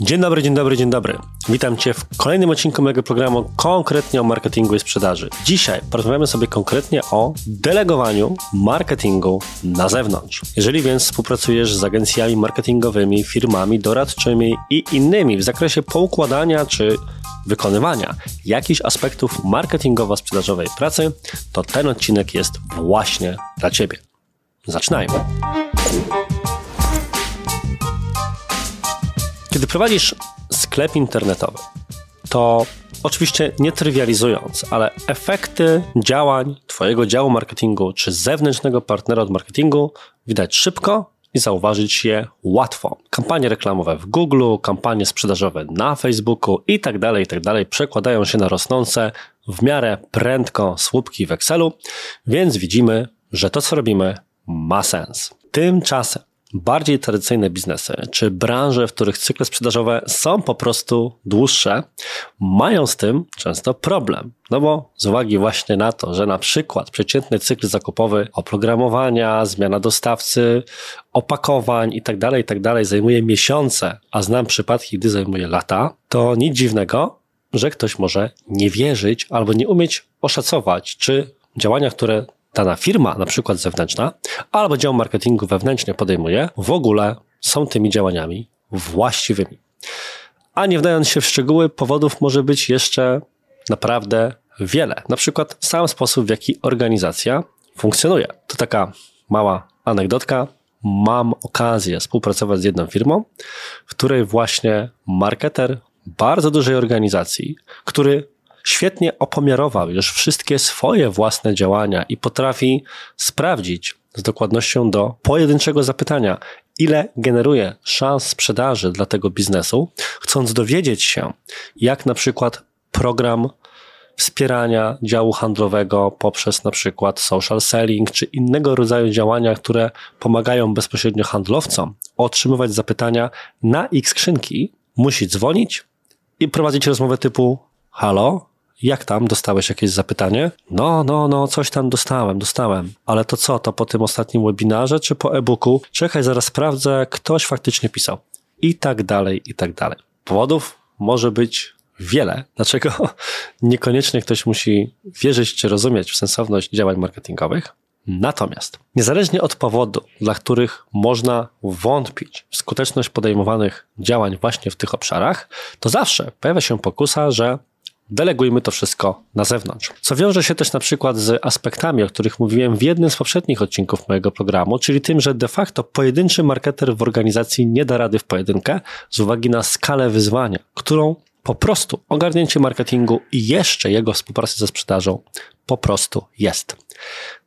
Dzień dobry, dzień dobry, dzień dobry. Witam Cię w kolejnym odcinku mojego programu konkretnie o marketingu i sprzedaży. Dzisiaj porozmawiamy sobie konkretnie o delegowaniu marketingu na zewnątrz. Jeżeli więc współpracujesz z agencjami marketingowymi, firmami doradczymi i innymi w zakresie poukładania czy wykonywania jakichś aspektów marketingowo-sprzedażowej pracy, to ten odcinek jest właśnie dla Ciebie. Zaczynajmy. Kiedy prowadzisz sklep internetowy, to oczywiście nie trywializując, ale efekty działań Twojego działu marketingu czy zewnętrznego partnera od marketingu widać szybko i zauważyć je łatwo. Kampanie reklamowe w Google, kampanie sprzedażowe na Facebooku i tak dalej, i tak przekładają się na rosnące w miarę prędko słupki w Excelu, więc widzimy, że to co robimy ma sens. Tymczasem bardziej tradycyjne biznesy czy branże, w których cykle sprzedażowe są po prostu dłuższe, mają z tym często problem. No bo z uwagi właśnie na to, że na przykład przeciętny cykl zakupowy oprogramowania, zmiana dostawcy, opakowań itd., tak itd. Tak zajmuje miesiące, a znam przypadki, gdy zajmuje lata, to nic dziwnego, że ktoś może nie wierzyć albo nie umieć oszacować, czy działania, które dana firma, na przykład zewnętrzna, albo dział marketingu wewnętrznie podejmuje, w ogóle są tymi działaniami właściwymi. A nie wdając się w szczegóły, powodów może być jeszcze naprawdę wiele. Na przykład sam sposób, w jaki organizacja funkcjonuje. To taka mała anegdotka. Mam okazję współpracować z jedną firmą, w której właśnie marketer bardzo dużej organizacji, który świetnie opomiarował już wszystkie swoje własne działania i potrafi sprawdzić z dokładnością do pojedynczego zapytania, ile generuje szans sprzedaży dla tego biznesu, chcąc dowiedzieć się, jak na przykład program wspierania działu handlowego poprzez na przykład social selling czy innego rodzaju działania, które pomagają bezpośrednio handlowcom otrzymywać zapytania na ich skrzynki, musi dzwonić i prowadzić rozmowę typu halo, jak tam? Dostałeś jakieś zapytanie? No, no, no, coś tam dostałem, dostałem. Ale to co? To po tym ostatnim webinarze czy po e-booku? Czekaj, zaraz sprawdzę, ktoś faktycznie pisał. I tak dalej, i tak dalej. Powodów może być wiele. Dlaczego niekoniecznie ktoś musi wierzyć czy rozumieć w sensowność działań marketingowych? Natomiast, niezależnie od powodu, dla których można wątpić w skuteczność podejmowanych działań właśnie w tych obszarach, to zawsze pojawia się pokusa, że Delegujmy to wszystko na zewnątrz. Co wiąże się też na przykład z aspektami, o których mówiłem w jednym z poprzednich odcinków mojego programu, czyli tym, że de facto pojedynczy marketer w organizacji nie da rady w pojedynkę z uwagi na skalę wyzwania, którą po prostu ogarnięcie marketingu i jeszcze jego współpracy ze sprzedażą po prostu jest.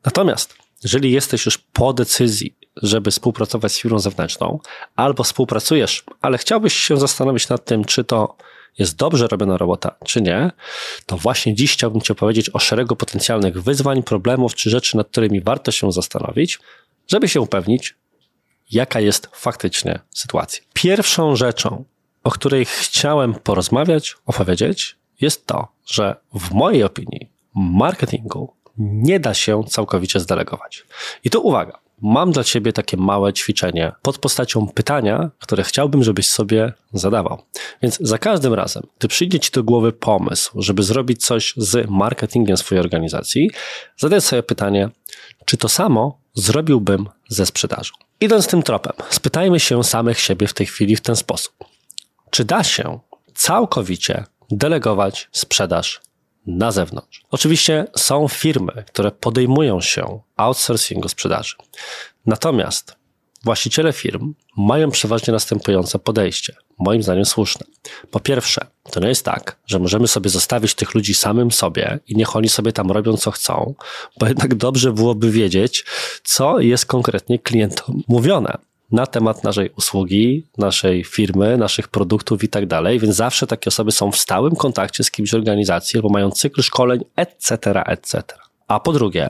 Natomiast jeżeli jesteś już po decyzji, żeby współpracować z firmą zewnętrzną, albo współpracujesz, ale chciałbyś się zastanowić nad tym, czy to jest dobrze robiona robota, czy nie, to właśnie dziś chciałbym Ci opowiedzieć o szeregu potencjalnych wyzwań, problemów czy rzeczy, nad którymi warto się zastanowić, żeby się upewnić, jaka jest faktycznie sytuacja. Pierwszą rzeczą, o której chciałem porozmawiać, opowiedzieć, jest to, że w mojej opinii marketingu nie da się całkowicie zdelegować. I tu uwaga, mam dla Ciebie takie małe ćwiczenie pod postacią pytania, które chciałbym, żebyś sobie zadawał. Więc za każdym razem, gdy przyjdzie Ci do głowy pomysł, żeby zrobić coś z marketingiem swojej organizacji, zadaj sobie pytanie, czy to samo zrobiłbym ze sprzedażą. Idąc tym tropem, spytajmy się samych siebie w tej chwili w ten sposób. Czy da się całkowicie delegować sprzedaż na zewnątrz. Oczywiście są firmy, które podejmują się outsourcingu sprzedaży. Natomiast właściciele firm mają przeważnie następujące podejście, moim zdaniem słuszne. Po pierwsze, to nie jest tak, że możemy sobie zostawić tych ludzi samym sobie i niech oni sobie tam robią co chcą, bo jednak dobrze byłoby wiedzieć, co jest konkretnie klientom mówione na temat naszej usługi, naszej firmy, naszych produktów i tak dalej, więc zawsze takie osoby są w stałym kontakcie z kimś z organizacji albo mają cykl szkoleń, etc., etc. A po drugie,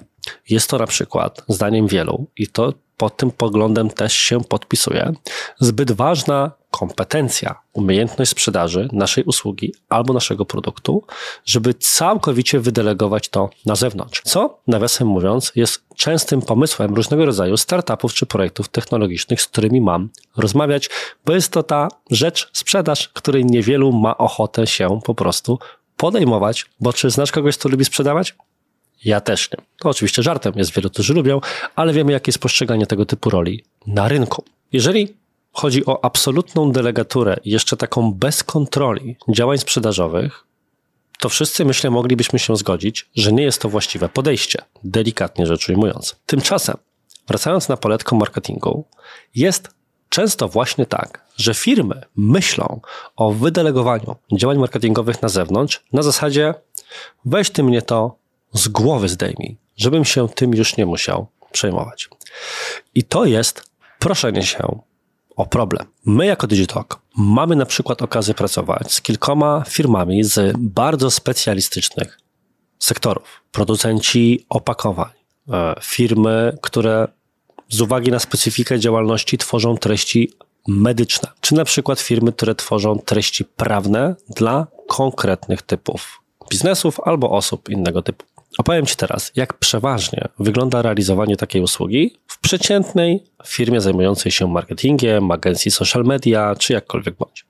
jest to na przykład, zdaniem wielu, i to pod tym poglądem też się podpisuję. Zbyt ważna kompetencja, umiejętność sprzedaży naszej usługi albo naszego produktu, żeby całkowicie wydelegować to na zewnątrz. Co, nawiasem mówiąc, jest częstym pomysłem różnego rodzaju startupów czy projektów technologicznych, z którymi mam rozmawiać, bo jest to ta rzecz, sprzedaż, której niewielu ma ochotę się po prostu podejmować, bo czy znasz kogoś, kto lubi sprzedawać? Ja też nie. To oczywiście żartem, jest wielu, którzy lubią, ale wiemy, jakie jest postrzeganie tego typu roli na rynku. Jeżeli chodzi o absolutną delegaturę, jeszcze taką bez kontroli działań sprzedażowych, to wszyscy, myślę, moglibyśmy się zgodzić, że nie jest to właściwe podejście, delikatnie rzecz ujmując. Tymczasem, wracając na poletkę marketingu, jest często właśnie tak, że firmy myślą o wydelegowaniu działań marketingowych na zewnątrz na zasadzie weź ty mnie to z głowy zdejmij, żebym się tym już nie musiał przejmować. I to jest proszenie się o problem. My jako Digitalk mamy na przykład okazję pracować z kilkoma firmami z bardzo specjalistycznych sektorów. Producenci opakowań, e, firmy, które z uwagi na specyfikę działalności tworzą treści medyczne, czy na przykład firmy, które tworzą treści prawne dla konkretnych typów biznesów albo osób innego typu. Opowiem Ci teraz, jak przeważnie wygląda realizowanie takiej usługi w przeciętnej firmie zajmującej się marketingiem, agencji social media, czy jakkolwiek bądź.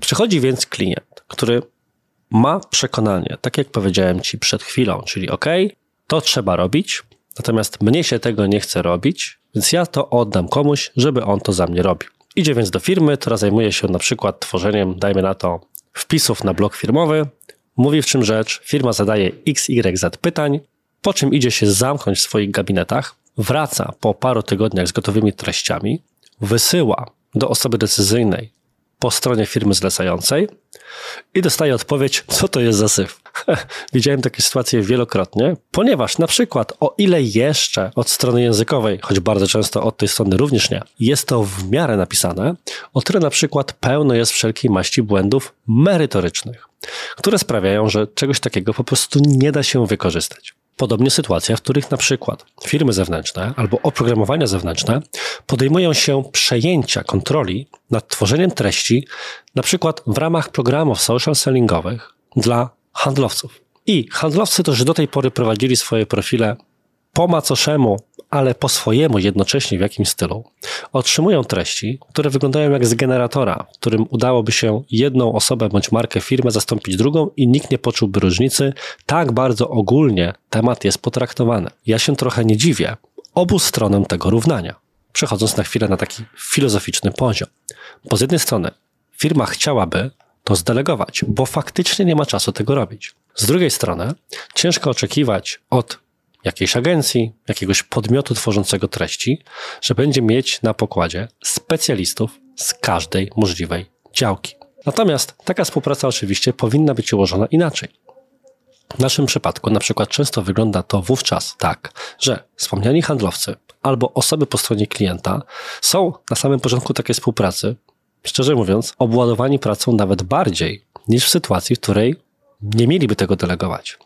Przychodzi więc klient, który ma przekonanie, tak jak powiedziałem Ci przed chwilą, czyli OK, to trzeba robić, natomiast mnie się tego nie chce robić, więc ja to oddam komuś, żeby on to za mnie robił. Idzie więc do firmy, która zajmuje się na przykład tworzeniem, dajmy na to, wpisów na blog firmowy, mówi w czym rzecz, firma zadaje XYZ pytań, po czym idzie się zamknąć w swoich gabinetach, wraca po paru tygodniach z gotowymi treściami, wysyła do osoby decyzyjnej po stronie firmy zlecającej i dostaje odpowiedź, co to jest za syf. Widziałem takie sytuacje wielokrotnie, ponieważ na przykład o ile jeszcze od strony językowej, choć bardzo często od tej strony również nie, jest to w miarę napisane, o tyle na przykład pełno jest wszelkiej maści błędów merytorycznych, które sprawiają, że czegoś takiego po prostu nie da się wykorzystać. Podobnie sytuacja, w których na przykład firmy zewnętrzne albo oprogramowania zewnętrzne podejmują się przejęcia kontroli nad tworzeniem treści, na przykład w ramach programów social sellingowych dla handlowców. I handlowcy, którzy do tej pory prowadzili swoje profile po macoszemu, ale po swojemu jednocześnie w jakimś stylu, otrzymują treści, które wyglądają jak z generatora, którym udałoby się jedną osobę bądź markę firmę zastąpić drugą i nikt nie poczułby różnicy. Tak bardzo ogólnie temat jest potraktowany. Ja się trochę nie dziwię obu stronom tego równania. Przechodząc na chwilę na taki filozoficzny poziom. Bo z jednej strony firma chciałaby to zdelegować, bo faktycznie nie ma czasu tego robić. Z drugiej strony ciężko oczekiwać od jakiejś agencji, jakiegoś podmiotu tworzącego treści, że będzie mieć na pokładzie specjalistów z każdej możliwej działki. Natomiast taka współpraca oczywiście powinna być ułożona inaczej. W naszym przypadku na przykład często wygląda to wówczas tak, że wspomniani handlowcy albo osoby po stronie klienta są na samym początku takiej współpracy, szczerze mówiąc, obładowani pracą nawet bardziej niż w sytuacji, w której nie mieliby tego delegować.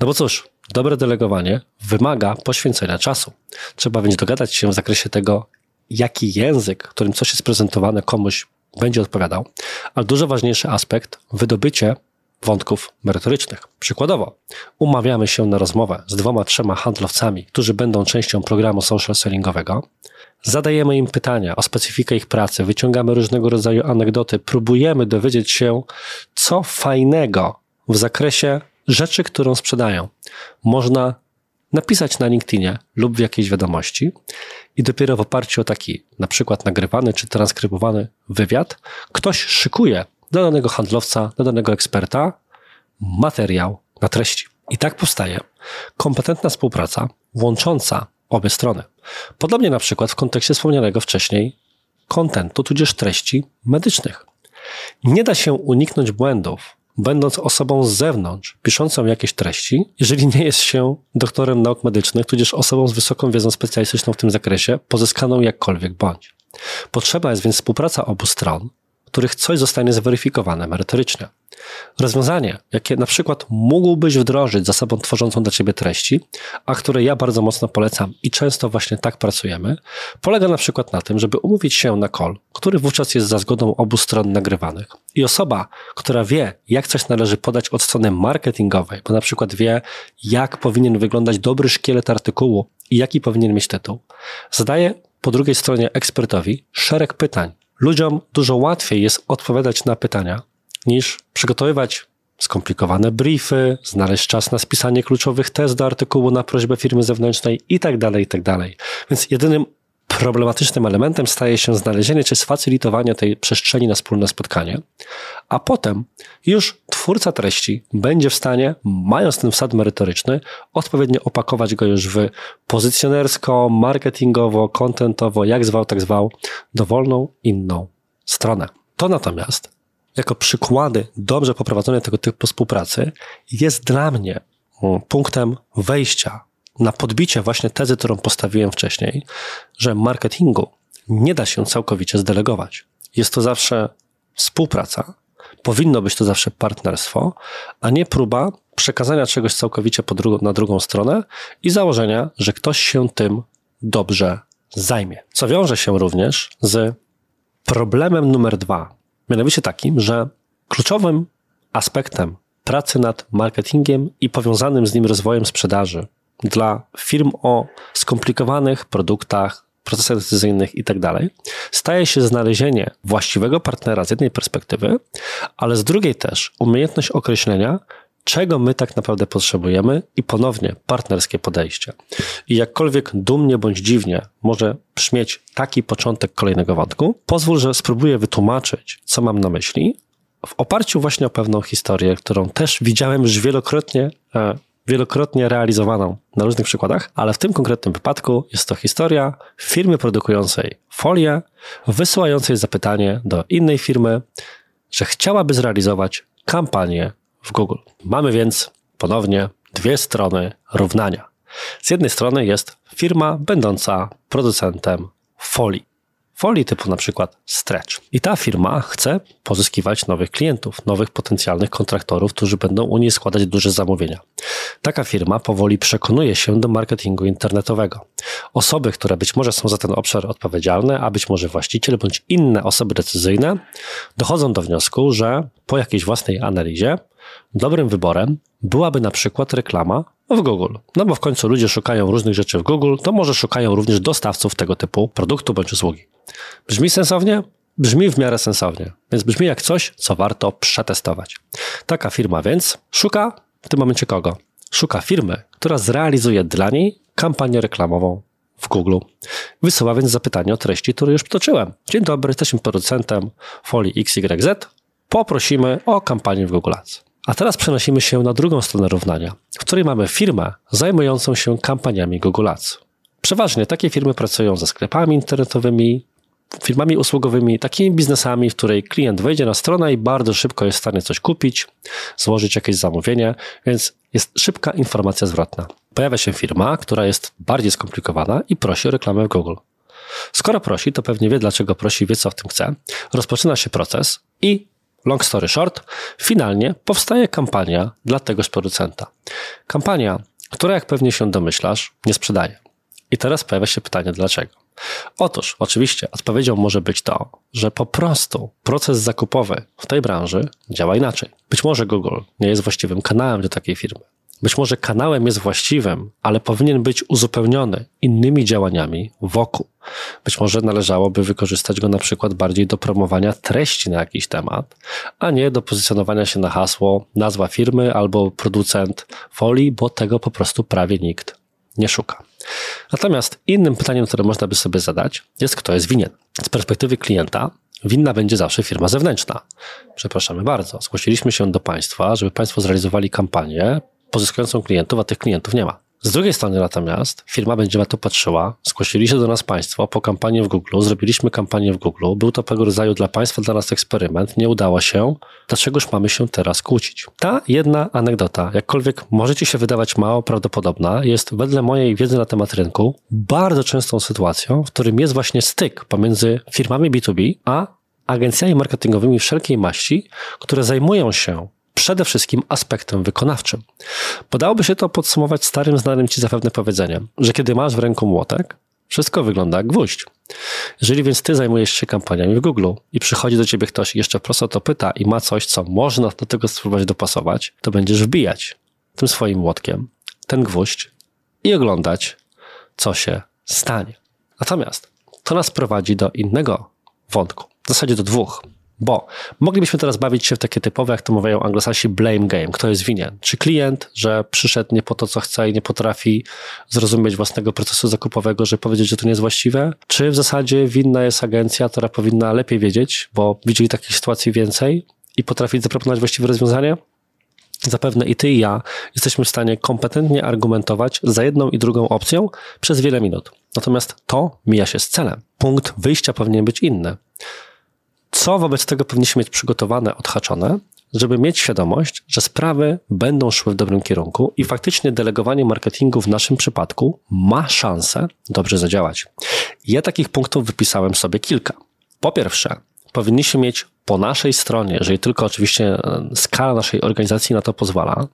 No bo cóż, Dobre delegowanie wymaga poświęcenia czasu. Trzeba więc dogadać się w zakresie tego, jaki język, którym coś jest prezentowane, komuś będzie odpowiadał, ale dużo ważniejszy aspekt wydobycie wątków merytorycznych. Przykładowo, umawiamy się na rozmowę z dwoma, trzema handlowcami, którzy będą częścią programu social sellingowego. Zadajemy im pytania o specyfikę ich pracy, wyciągamy różnego rodzaju anegdoty, próbujemy dowiedzieć się, co fajnego w zakresie rzeczy, którą sprzedają, można napisać na LinkedInie lub w jakiejś wiadomości i dopiero w oparciu o taki na przykład nagrywany czy transkrybowany wywiad, ktoś szykuje dla danego handlowca, dla danego eksperta materiał na treści. I tak powstaje kompetentna współpraca łącząca obie strony. Podobnie na przykład w kontekście wspomnianego wcześniej kontentu, tudzież treści medycznych. Nie da się uniknąć błędów będąc osobą z zewnątrz, piszącą jakieś treści, jeżeli nie jest się doktorem nauk medycznych, tudzież osobą z wysoką wiedzą specjalistyczną w tym zakresie, pozyskaną jakkolwiek bądź. Potrzeba jest więc współpraca obu stron, których coś zostanie zweryfikowane merytorycznie. Rozwiązanie, jakie na przykład mógłbyś wdrożyć zasobą tworzącą dla ciebie treści, a które ja bardzo mocno polecam i często właśnie tak pracujemy, polega na przykład na tym, żeby umówić się na call, który wówczas jest za zgodą obu stron nagrywanych. I osoba, która wie, jak coś należy podać od strony marketingowej, bo na przykład wie, jak powinien wyglądać dobry szkielet artykułu i jaki powinien mieć tytuł, zadaje po drugiej stronie ekspertowi szereg pytań. Ludziom dużo łatwiej jest odpowiadać na pytania, niż przygotowywać skomplikowane briefy, znaleźć czas na spisanie kluczowych tez do artykułu na prośbę firmy zewnętrznej itd., tak itd. Tak Więc jedynym problematycznym elementem staje się znalezienie czy sfacylitowanie tej przestrzeni na wspólne spotkanie, a potem już twórca treści będzie w stanie, mając ten wsad merytoryczny, odpowiednio opakować go już w pozycjonersko, marketingowo, kontentowo, jak zwał, tak zwał, dowolną inną stronę. To natomiast jako przykłady dobrze poprowadzonej tego typu współpracy jest dla mnie mm, punktem wejścia na podbicie właśnie tezy, którą postawiłem wcześniej, że marketingu nie da się całkowicie zdelegować. Jest to zawsze współpraca, powinno być to zawsze partnerstwo, a nie próba przekazania czegoś całkowicie dru na drugą stronę i założenia, że ktoś się tym dobrze zajmie. Co wiąże się również z problemem numer dwa, Mianowicie takim, że kluczowym aspektem pracy nad marketingiem i powiązanym z nim rozwojem sprzedaży dla firm o skomplikowanych produktach, procesach decyzyjnych itd. Tak staje się znalezienie właściwego partnera z jednej perspektywy, ale z drugiej też umiejętność określenia, czego my tak naprawdę potrzebujemy i ponownie partnerskie podejście. I jakkolwiek dumnie bądź dziwnie może brzmieć taki początek kolejnego wątku, pozwól, że spróbuję wytłumaczyć, co mam na myśli, w oparciu właśnie o pewną historię, którą też widziałem już wielokrotnie, e, wielokrotnie realizowaną na różnych przykładach, ale w tym konkretnym wypadku jest to historia firmy produkującej folię, wysyłającej zapytanie do innej firmy, że chciałaby zrealizować kampanię w Google. Mamy więc ponownie dwie strony równania. Z jednej strony jest firma będąca producentem folii. Folii typu na przykład Stretch. I ta firma chce pozyskiwać nowych klientów, nowych potencjalnych kontraktorów, którzy będą u niej składać duże zamówienia. Taka firma powoli przekonuje się do marketingu internetowego. Osoby, które być może są za ten obszar odpowiedzialne, a być może właściciel bądź inne osoby decyzyjne, dochodzą do wniosku, że po jakiejś własnej analizie Dobrym wyborem byłaby na przykład reklama w Google. No bo w końcu ludzie szukają różnych rzeczy w Google, to może szukają również dostawców tego typu produktu bądź usługi. Brzmi sensownie? Brzmi w miarę sensownie, więc brzmi jak coś, co warto przetestować. Taka firma więc szuka w tym momencie kogo? Szuka firmy, która zrealizuje dla niej kampanię reklamową w Google. Wysyła więc zapytanie o treści, które już przytoczyłem. Dzień dobry, jesteśmy producentem folii XYZ. Poprosimy o kampanię w Google Ads. A teraz przenosimy się na drugą stronę równania, w której mamy firmę zajmującą się kampaniami Google Ads. Przeważnie takie firmy pracują ze sklepami internetowymi, firmami usługowymi, takimi biznesami, w której klient wejdzie na stronę i bardzo szybko jest w stanie coś kupić, złożyć jakieś zamówienie, więc jest szybka informacja zwrotna. Pojawia się firma, która jest bardziej skomplikowana i prosi o reklamę w Google. Skoro prosi, to pewnie wie, dlaczego prosi, wie, co w tym chce. Rozpoczyna się proces i long story short, finalnie powstaje kampania dla tegoż producenta. Kampania, która jak pewnie się domyślasz, nie sprzedaje. I teraz pojawia się pytanie, dlaczego? Otóż, oczywiście, odpowiedzią może być to, że po prostu proces zakupowy w tej branży działa inaczej. Być może Google nie jest właściwym kanałem do takiej firmy. Być może kanałem jest właściwym, ale powinien być uzupełniony innymi działaniami wokół. Być może należałoby wykorzystać go na przykład bardziej do promowania treści na jakiś temat, a nie do pozycjonowania się na hasło nazwa firmy albo producent folii, bo tego po prostu prawie nikt nie szuka. Natomiast innym pytaniem, które można by sobie zadać, jest kto jest winien. Z perspektywy klienta winna będzie zawsze firma zewnętrzna. Przepraszamy bardzo. Zgłosiliśmy się do Państwa, żeby Państwo zrealizowali kampanię pozyskującą klientów, a tych klientów nie ma. Z drugiej strony natomiast firma będzie na to patrzyła, zgłosili się do nas Państwo po kampanii w Google, zrobiliśmy kampanię w Google, był to pewnego rodzaju dla Państwa, dla nas eksperyment, nie udało się, dlaczegoż mamy się teraz kłócić? Ta jedna anegdota, jakkolwiek możecie się wydawać mało prawdopodobna, jest wedle mojej wiedzy na temat rynku bardzo częstą sytuacją, w którym jest właśnie styk pomiędzy firmami B2B a agencjami marketingowymi wszelkiej maści, które zajmują się przede wszystkim aspektem wykonawczym. Podałoby się to podsumować starym, znanym ci zapewne powiedzeniem, że kiedy masz w ręku młotek, wszystko wygląda jak gwóźdź. Jeżeli więc ty zajmujesz się kampaniami w Google i przychodzi do ciebie ktoś i jeszcze prosto to pyta i ma coś, co można do tego spróbować dopasować, to będziesz wbijać tym swoim młotkiem ten gwóźdź i oglądać, co się stanie. Natomiast to nas prowadzi do innego wątku, w zasadzie do dwóch. Bo moglibyśmy teraz bawić się w takie typowe, jak to mówią anglosasi, blame game. Kto jest winien? Czy klient, że przyszedł nie po to, co chce i nie potrafi zrozumieć własnego procesu zakupowego, żeby powiedzieć, że to nie jest właściwe? Czy w zasadzie winna jest agencja, która powinna lepiej wiedzieć, bo widzieli takich sytuacji więcej i potrafić zaproponować właściwe rozwiązanie? Zapewne i ty i ja jesteśmy w stanie kompetentnie argumentować za jedną i drugą opcją przez wiele minut. Natomiast to mija się z celem. Punkt wyjścia powinien być inny co wobec tego powinniśmy mieć przygotowane, odhaczone, żeby mieć świadomość, że sprawy będą szły w dobrym kierunku i faktycznie delegowanie marketingu w naszym przypadku ma szansę dobrze zadziałać. Ja takich punktów wypisałem sobie kilka. Po pierwsze, powinniśmy mieć po naszej stronie, jeżeli tylko oczywiście e, skala naszej organizacji na to pozwala,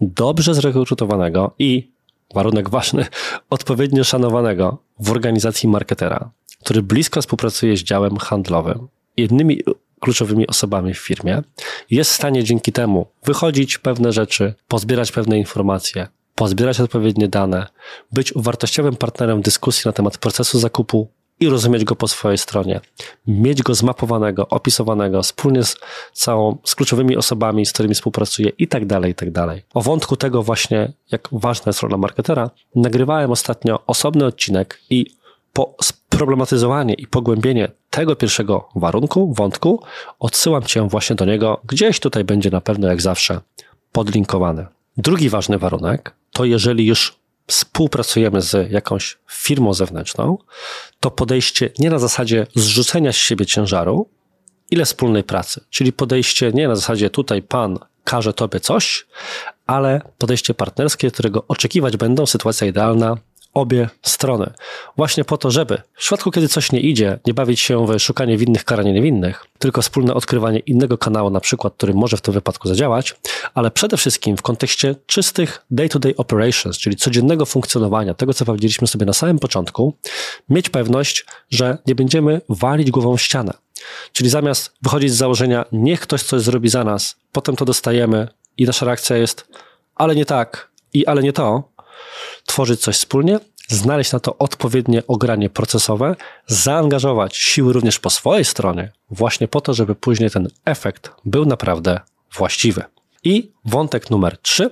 dobrze zrekrutowanego i, warunek ważny, odpowiednio szanowanego w organizacji marketera, który blisko współpracuje z działem handlowym, jednymi kluczowymi osobami w firmie, jest w stanie dzięki temu wychodzić pewne rzeczy, pozbierać pewne informacje, pozbierać odpowiednie dane, być wartościowym partnerem dyskusji na temat procesu zakupu i rozumieć go po swojej stronie. Mieć go zmapowanego, opisowanego wspólnie z całą, z kluczowymi osobami, z którymi współpracuje i tak dalej, i tak dalej. O wątku tego właśnie, jak ważna jest rola marketera, nagrywałem ostatnio osobny odcinek i po sproblematyzowanie i pogłębienie tego pierwszego warunku, wątku, odsyłam Cię właśnie do niego. Gdzieś tutaj będzie na pewno, jak zawsze, podlinkowany. Drugi ważny warunek to jeżeli już współpracujemy z jakąś firmą zewnętrzną, to podejście nie na zasadzie zrzucenia z siebie ciężaru, ile wspólnej pracy. Czyli podejście nie na zasadzie tutaj pan każe tobie coś, ale podejście partnerskie, którego oczekiwać będą, sytuacja idealna, obie strony. Właśnie po to, żeby w przypadku, kiedy coś nie idzie, nie bawić się w szukanie winnych, karanie niewinnych, tylko wspólne odkrywanie innego kanału, na przykład, który może w tym wypadku zadziałać, ale przede wszystkim w kontekście czystych day-to-day operations, czyli codziennego funkcjonowania, tego, co powiedzieliśmy sobie na samym początku, mieć pewność, że nie będziemy walić głową w ścianę. Czyli zamiast wychodzić z założenia, niech ktoś coś zrobi za nas, potem to dostajemy i nasza reakcja jest, ale nie tak i ale nie to, tworzyć coś wspólnie, znaleźć na to odpowiednie ogranie procesowe, zaangażować siły również po swojej stronie, właśnie po to, żeby później ten efekt był naprawdę właściwy. I wątek numer trzy.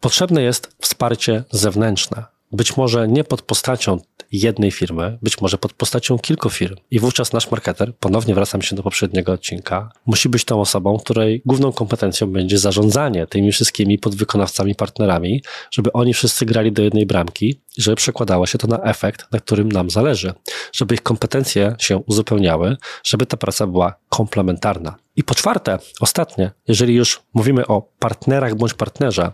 Potrzebne jest wsparcie zewnętrzne. Być może nie pod postacią jednej firmy, być może pod postacią kilku firm. I wówczas nasz marketer, ponownie wracam się do poprzedniego odcinka, musi być tą osobą, której główną kompetencją będzie zarządzanie tymi wszystkimi podwykonawcami, partnerami, żeby oni wszyscy grali do jednej bramki i żeby przekładało się to na efekt, na którym nam zależy, żeby ich kompetencje się uzupełniały, żeby ta praca była komplementarna. I po czwarte, ostatnie, jeżeli już mówimy o partnerach bądź partnerze,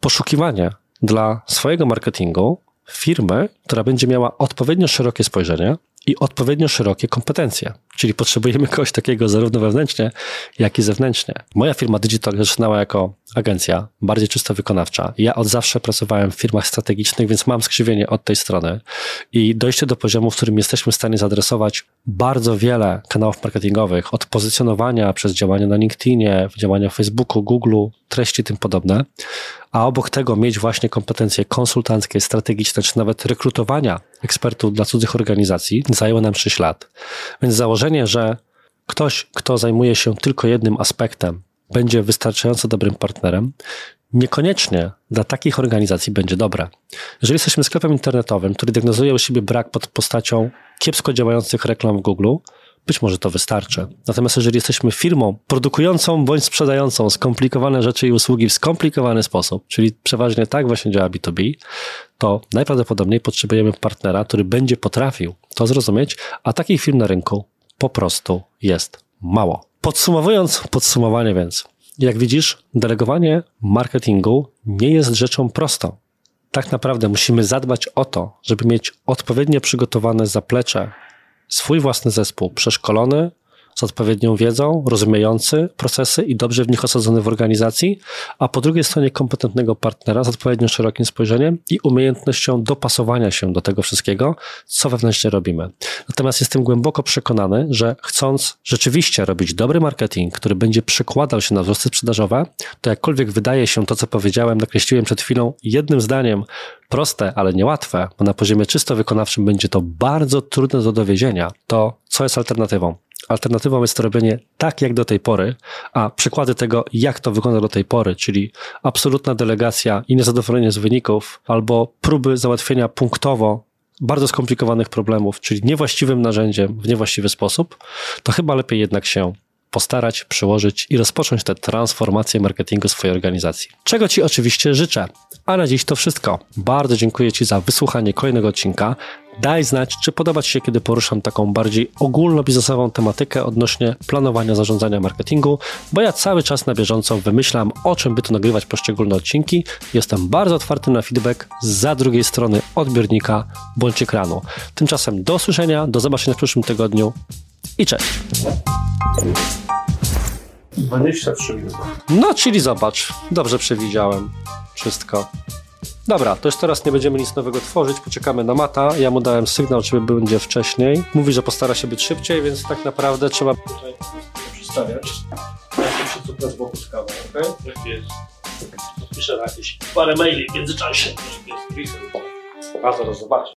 poszukiwanie dla swojego marketingu firmy, która będzie miała odpowiednio szerokie spojrzenie i odpowiednio szerokie kompetencje. Czyli potrzebujemy kogoś takiego zarówno wewnętrznie, jak i zewnętrznie. Moja firma Digital zaczynała jako agencja, bardziej czysto wykonawcza. Ja od zawsze pracowałem w firmach strategicznych, więc mam skrzywienie od tej strony i dojście do poziomu, w którym jesteśmy w stanie zaadresować bardzo wiele kanałów marketingowych, od pozycjonowania przez działania na LinkedInie, działania w Facebooku, Google, treści tym podobne, a obok tego mieć właśnie kompetencje konsultanckie, strategiczne, czy nawet rekrutowania ekspertów dla cudzych organizacji, zajęło nam 6 lat. Więc założenie, że ktoś, kto zajmuje się tylko jednym aspektem, będzie wystarczająco dobrym partnerem, niekoniecznie dla takich organizacji będzie dobre. Jeżeli jesteśmy sklepem internetowym, który diagnozuje u siebie brak pod postacią kiepsko działających reklam w Google, być może to wystarczy. Natomiast jeżeli jesteśmy firmą produkującą bądź sprzedającą skomplikowane rzeczy i usługi w skomplikowany sposób, czyli przeważnie tak właśnie działa B2B, to najprawdopodobniej potrzebujemy partnera, który będzie potrafił to zrozumieć, a takich firm na rynku po prostu jest mało. Podsumowując podsumowanie więc, jak widzisz, delegowanie marketingu nie jest rzeczą prostą. Tak naprawdę musimy zadbać o to, żeby mieć odpowiednio przygotowane zaplecze swój własny zespół przeszkolony, z odpowiednią wiedzą, rozumiejący procesy i dobrze w nich osadzony w organizacji, a po drugiej stronie kompetentnego partnera z odpowiednio szerokim spojrzeniem i umiejętnością dopasowania się do tego wszystkiego, co wewnętrznie robimy. Natomiast jestem głęboko przekonany, że chcąc rzeczywiście robić dobry marketing, który będzie przekładał się na wzrosty sprzedażowe, to jakkolwiek wydaje się to, co powiedziałem, nakreśliłem przed chwilą jednym zdaniem, proste, ale niełatwe, bo na poziomie czysto wykonawczym będzie to bardzo trudne do dowiezienia, to co jest alternatywą? Alternatywą jest to robienie tak jak do tej pory, a przykłady tego, jak to wygląda do tej pory, czyli absolutna delegacja i niezadowolenie z wyników, albo próby załatwienia punktowo bardzo skomplikowanych problemów, czyli niewłaściwym narzędziem w niewłaściwy sposób, to chyba lepiej jednak się postarać, przyłożyć i rozpocząć tę transformację marketingu swojej organizacji. Czego Ci oczywiście życzę. A na dziś to wszystko. Bardzo dziękuję Ci za wysłuchanie kolejnego odcinka. Daj znać, czy podoba Ci się, kiedy poruszam taką bardziej ogólnobiznesową tematykę odnośnie planowania, zarządzania marketingu, bo ja cały czas na bieżąco wymyślam, o czym by tu nagrywać poszczególne odcinki. Jestem bardzo otwarty na feedback za drugiej strony odbiornika bądź ekranu. Tymczasem do usłyszenia, do zobaczenia w przyszłym tygodniu i cześć. 23 minuty. No, czyli zobacz, dobrze przewidziałem wszystko. Dobra, to już teraz nie będziemy nic nowego tworzyć, poczekamy na Mata. Ja mu dałem sygnał, czy będzie wcześniej. Mówi, że postara się być szybciej, więc tak naprawdę trzeba tutaj przestawiać. Ja się cuknę z boku z kawą, okej? Piszę na jakieś parę maili w międzyczasie. A zaraz zobaczę.